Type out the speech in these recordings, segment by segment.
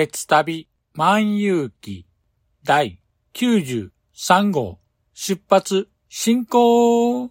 鉄旅万有記第93号出発進行。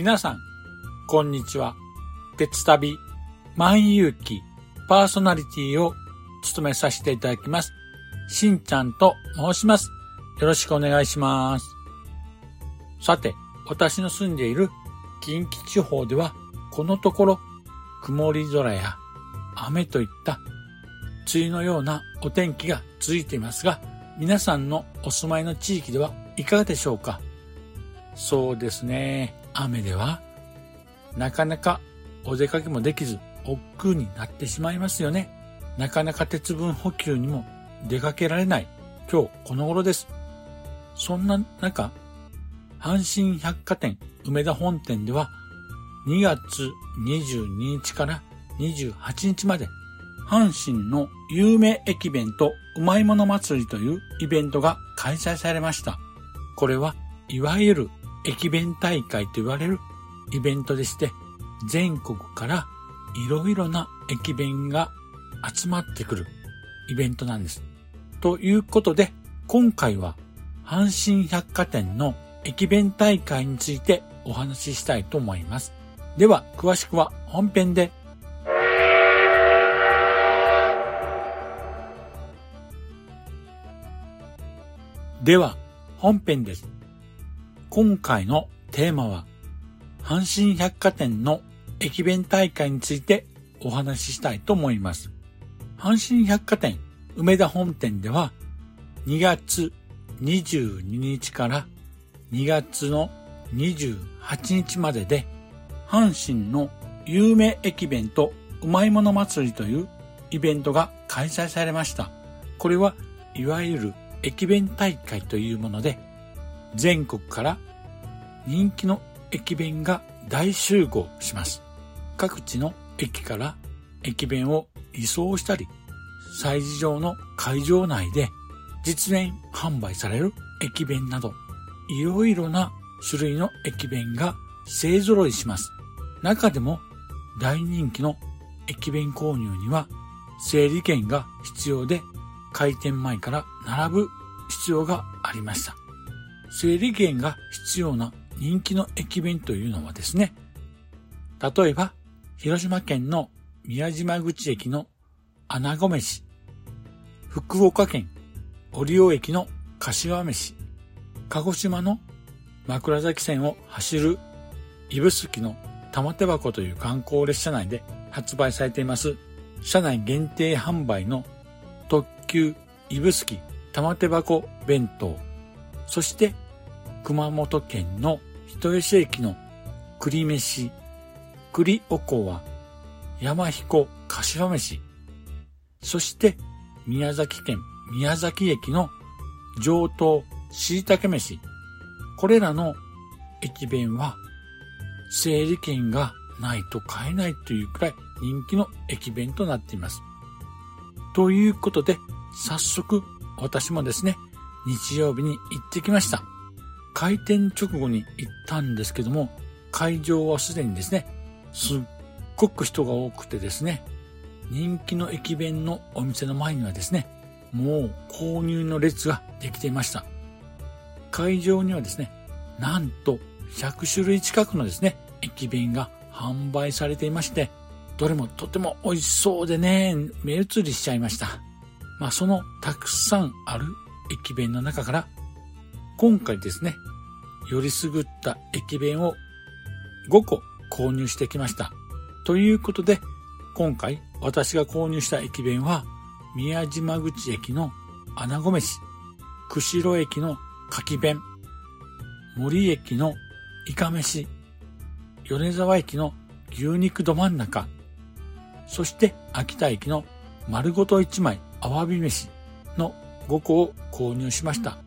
皆さん、こんにちは。鉄旅万有記パーソナリティを務めさせていただきます。しんちゃんと申します。よろしくお願いします。さて、私の住んでいる近畿地方では、このところ、曇り空や雨といった梅雨のようなお天気が続いていますが、皆さんのお住まいの地域ではいかがでしょうか？そうですね。雨では、なかなかお出かけもできず、億劫になってしまいますよね。なかなか鉄分補給にも出かけられない今日この頃です。そんな中、阪神百貨店梅田本店では2月22日から28日まで阪神の有名駅弁とうまいもの祭りというイベントが開催されました。これはいわゆる駅弁大会と言われるイベントでして、全国からいろいろな駅弁が集まってくるイベントなんです。ということで、今回は阪神百貨店の駅弁大会についてお話ししたいと思います。では、詳しくは本編で。では、本編です。今回のテーマは、阪神百貨店の駅弁大会についてお話ししたいと思います。阪神百貨店梅田本店では、2月22日から2月の28日までで、阪神の有名駅弁とうまいもの祭りというイベントが開催されました。これはいわゆる駅弁大会というもので、全国から人気の駅弁が大集合します。各地の駅から駅弁を移送したり、催事場の会場内で実演販売される駅弁など、いろいろな種類の駅弁が勢揃いします。中でも大人気の駅弁購入には整理券が必要で開店前から並ぶ必要がありました。整理券が必要な人気の駅弁というのはですね、例えば、広島県の宮島口駅の穴子飯、福岡県折尾駅の柏飯、鹿児島の枕崎線を走る指宿の玉手箱という観光列車内で発売されています。車内限定販売の特急指宿玉手箱弁当、そして熊本県の人吉駅の栗飯、栗おこわ、山彦柏飯、そして宮崎県宮崎駅の上等椎茸飯、これらの駅弁は整理券がないと買えないというくらい人気の駅弁となっています。ということで、早速私もですね、日曜日に行ってきました。開店直後に行ったんですけども、会場はすでにですね、すっごく人が多くてですね、人気の駅弁のお店の前にはですね、もう購入の列ができていました。会場にはですね、なんと100種類近くのですね、駅弁が販売されていまして、どれもとても美味しそうでね、目移りしちゃいました。まあそのたくさんある駅弁の中から、今回ですね、よりすぐった駅弁を5個購入してきました。ということで、今回私が購入した駅弁は、宮島口駅の穴子飯、釧路駅の柿弁、森駅のイカ飯、米沢駅の牛肉ど真ん中、そして秋田駅の丸ごと一枚アワビ飯の5個を購入しました。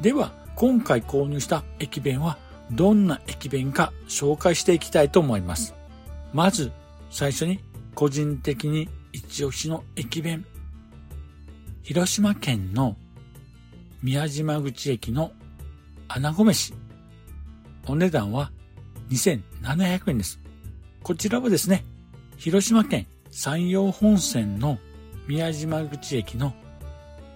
では、今回購入した駅弁はどんな駅弁か紹介していきたいと思います。まず、最初に個人的に一押しの駅弁。広島県の宮島口駅の穴子飯。お値段は2700円です。こちらはですね、広島県山陽本線の宮島口駅の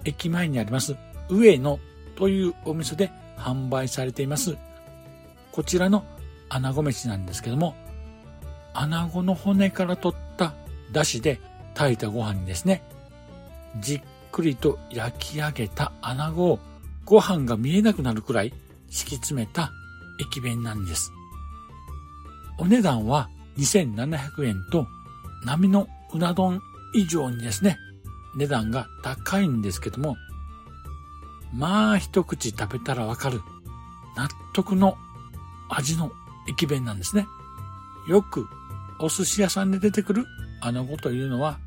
駅前にあります上野というお店で販売されています。こちらの穴子飯なんですけども、穴子の骨から取った出汁で炊いたご飯にですね、じっくりと焼き上げた穴子をご飯が見えなくなるくらい敷き詰めた駅弁なんです。お値段は2700円と波のうな丼以上にですね、値段が高いんですけども、まあ一口食べたらわかる納得の味の駅弁なんですね。よくお寿司屋さんで出てくる穴子というのは、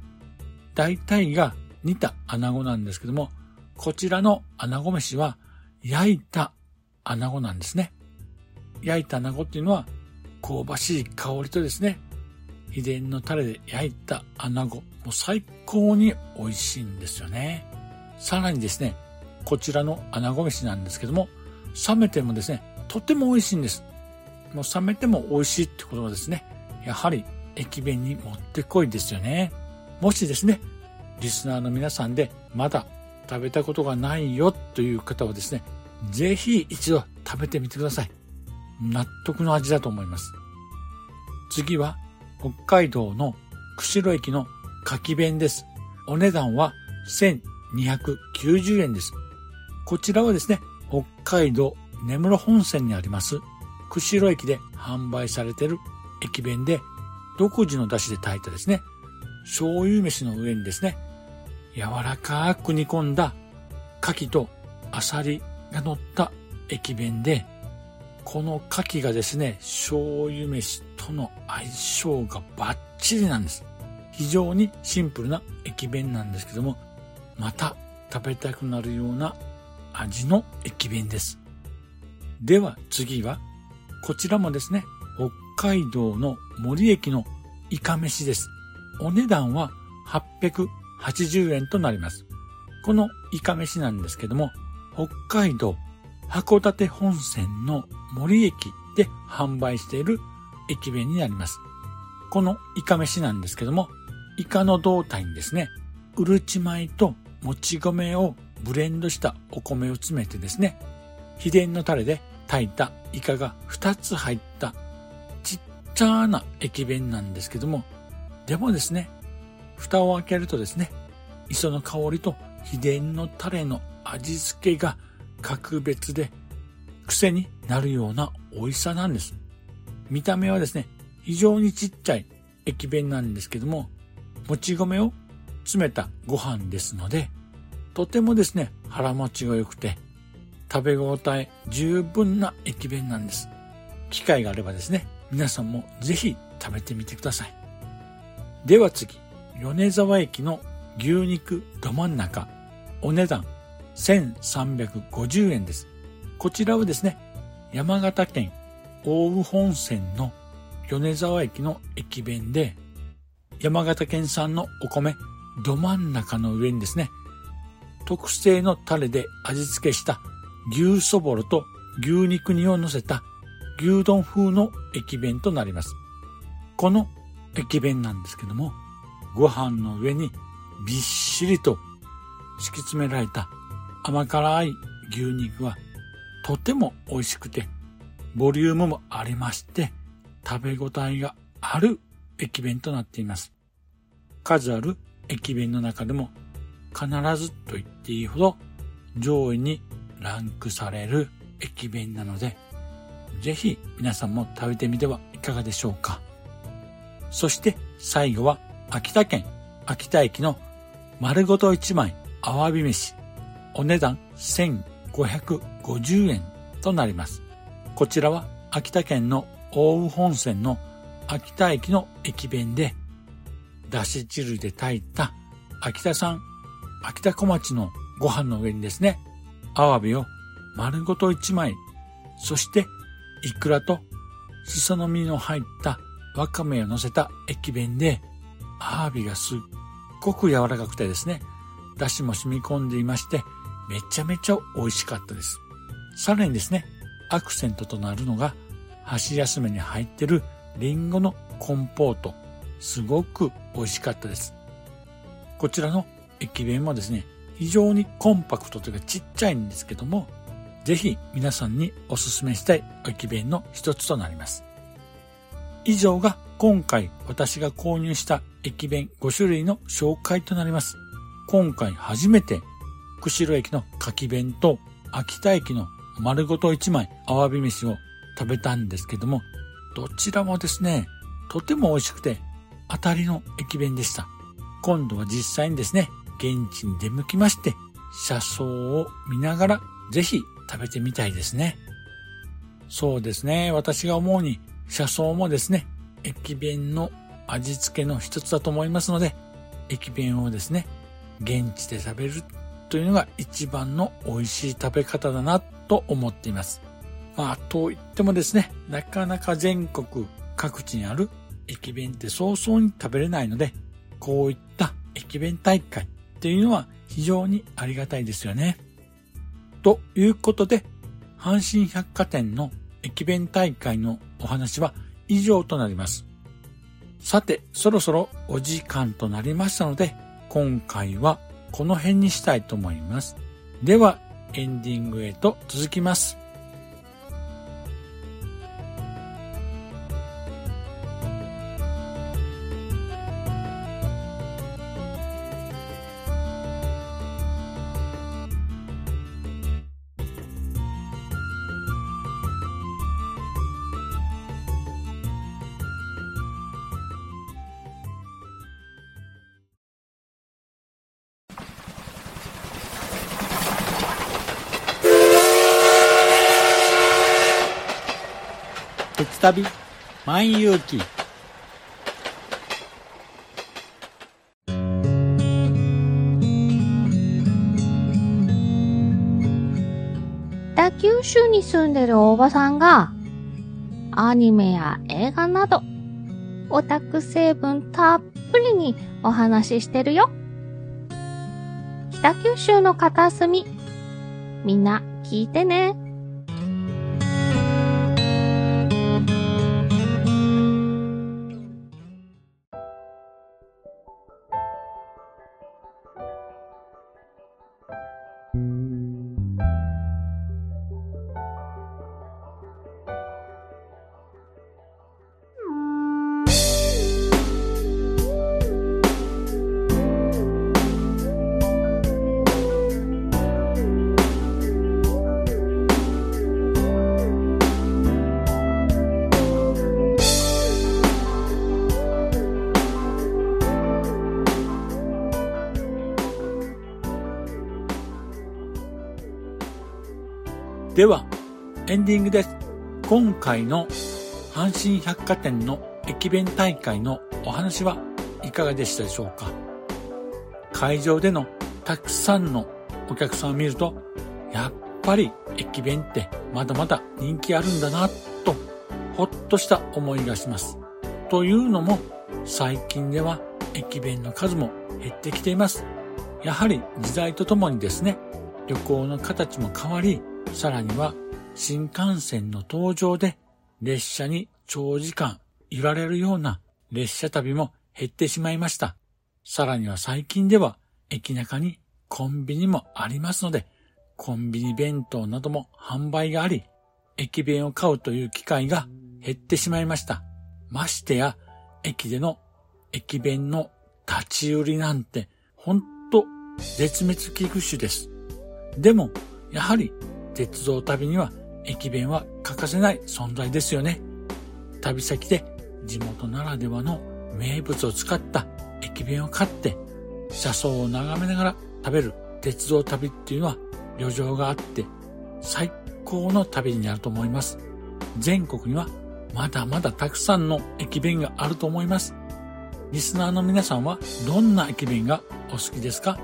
大体が煮た穴子なんですけども、こちらの穴子飯は焼いた穴子なんですね。焼いた穴子っていうのは香ばしい香りとですね、秘伝のタレで焼いた穴子、もう最高に美味しいんですよね。さらにですね、こちらの穴子飯なんですけども、冷めてもですね、とても美味しいんです。もう冷めても美味しいってことはですね、やはり駅弁にもってこいですよね。もしですね、リスナーの皆さんでまだ食べたことがないよという方はですね、ぜひ一度食べてみてください。納得の味だと思います。次は北海道の釧路駅の柿弁です。お値段は1290円です。こちらはですね、北海道根室本線にあります釧路駅で販売されている駅弁で独自の出汁で炊いたですね、醤油飯の上にですね、柔らかく煮込んだ牡蠣とアサリが乗った駅弁で、この牡蠣がですね、醤油飯との相性がバッチリなんです。非常にシンプルな駅弁なんですけども、また食べたくなるような味の駅弁です。では次は、こちらもですね、北海道の森駅のイカ飯です。お値段は880円となります。このイカ飯なんですけども、北海道函館本線の森駅で販売している駅弁になります。このイカ飯なんですけども、イカの胴体にですね、うるち米ともち米をブレンドしたお米を詰めてですね、秘伝のタレで炊いたイカが2つ入ったちっちゃな駅弁なんですけども、でもですね、蓋を開けるとですね、磯の香りと秘伝のタレの味付けが格別で癖になるような美味しさなんです。見た目はですね、非常にちっちゃい駅弁なんですけども、もち米を詰めたご飯ですので、とてもですね、腹持ちが良くて、食べ応え十分な駅弁なんです。機会があればですね、皆さんもぜひ食べてみてください。では次、米沢駅の牛肉ど真ん中、お値段1350円です。こちらはですね、山形県大宇本線の米沢駅の駅弁で、山形県産のお米ど真ん中の上にですね、特製のタレで味付けした牛そぼろと牛肉煮を乗せた牛丼風の駅弁となります。この駅弁なんですけども、ご飯の上にびっしりと敷き詰められた甘辛い牛肉はとても美味しくて、ボリュームもありまして、食べ応えがある駅弁となっています。数ある駅弁の中でも必ずと言っていいほど上位にランクされる駅弁なので、ぜひ皆さんも食べてみてはいかがでしょうか。そして最後は秋田県秋田駅の丸ごと一枚アワビ飯。お値段1550円となります。こちらは秋田県の大宇本線の秋田駅の駅弁で、だし汁で炊いた秋田産秋田小町のご飯の上にですね、アワビを丸ごと一枚、そしてイクラとシソの実の入ったわかめを乗せた駅弁で、アワビがすっごく柔らかくてですね、だしも染み込んでいまして、めちゃめちゃ美味しかったです。さらにですね、アクセントとなるのが、箸休めに入ってるリンゴのコンポート。すごく美味しかったです。こちらの駅弁もですね、非常にコンパクトというかちっちゃいんですけども、ぜひ皆さんにお勧めしたい駅弁の一つとなります。以上が今回私が購入した駅弁5種類の紹介となります。今回初めて釧路駅の柿弁と秋田駅の丸ごと1枚アワビ飯を食べたんですけども、どちらもですね、とても美味しくて当たりの駅弁でした。今度は実際にですね、現地に出向きまして、車窓を見ながらぜひ食べてみたいですね。そうですね。私が思うに、車窓もですね、駅弁の味付けの一つだと思いますので、駅弁をですね、現地で食べるというのが一番の美味しい食べ方だなと思っています。まあ、と言ってもですね、なかなか全国各地にある駅弁って早々に食べれないので、こういった駅弁大会っていうのは非常にありがたいですよね。ということで、阪神百貨店の駅弁大会のお話は以上となります。さて、そろそろお時間となりましたので、今回はこの辺にしたいと思います。では、エンディングへと続きます。旅万有記北九州に住んでるおばさんがアニメや映画などオタク成分たっぷりにお話ししてるよ。北九州の片隅みんな聞いてね。では、エンディングです。今回の阪神百貨店の駅弁大会のお話はいかがでしたでしょうか？会場でのたくさんのお客さんを見ると、やっぱり駅弁ってまだまだ人気あるんだな、と、ほっとした思いがします。というのも、最近では駅弁の数も減ってきています。やはり時代とともにですね、旅行の形も変わり、さらには新幹線の登場で列車に長時間いられるような列車旅も減ってしまいました。さらには最近では駅中にコンビニもありますので、コンビニ弁当なども販売があり、駅弁を買うという機会が減ってしまいました。ましてや、駅での駅弁の立ち売りなんて、ほんと絶滅危惧種です。でも、やはり鉄道旅には駅弁は欠かせない存在ですよね。旅先で地元ならではの名物を使った駅弁を買って車窓を眺めながら食べる鉄道旅っていうのは旅情があって最高の旅になると思います。全国にはまだまだたくさんの駅弁があると思います。リスナーの皆さんはどんな駅弁がお好きですか？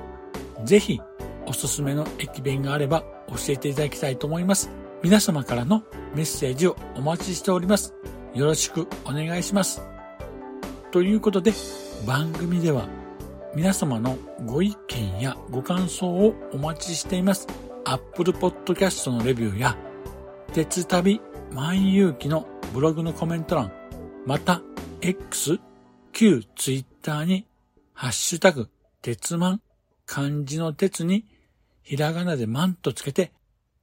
ぜひおすすめの駅弁があれば教えていただきたいと思います。皆様からのメッセージをお待ちしております。よろしくお願いします。ということで、番組では皆様のご意見やご感想をお待ちしています。Apple Podcast のレビューや、鉄旅万有機のブログのコメント欄、また、X、旧 Twitter に、ハッシュタグ、鉄マン、漢字の鉄に、ひらがなでマンとつけて、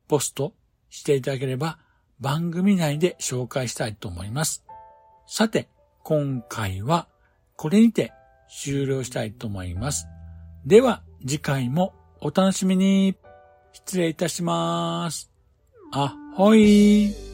ポストしていただければ番組内で紹介したいと思います。さて、今回はこれにて終了したいと思います。では次回もお楽しみに。失礼いたします。あほい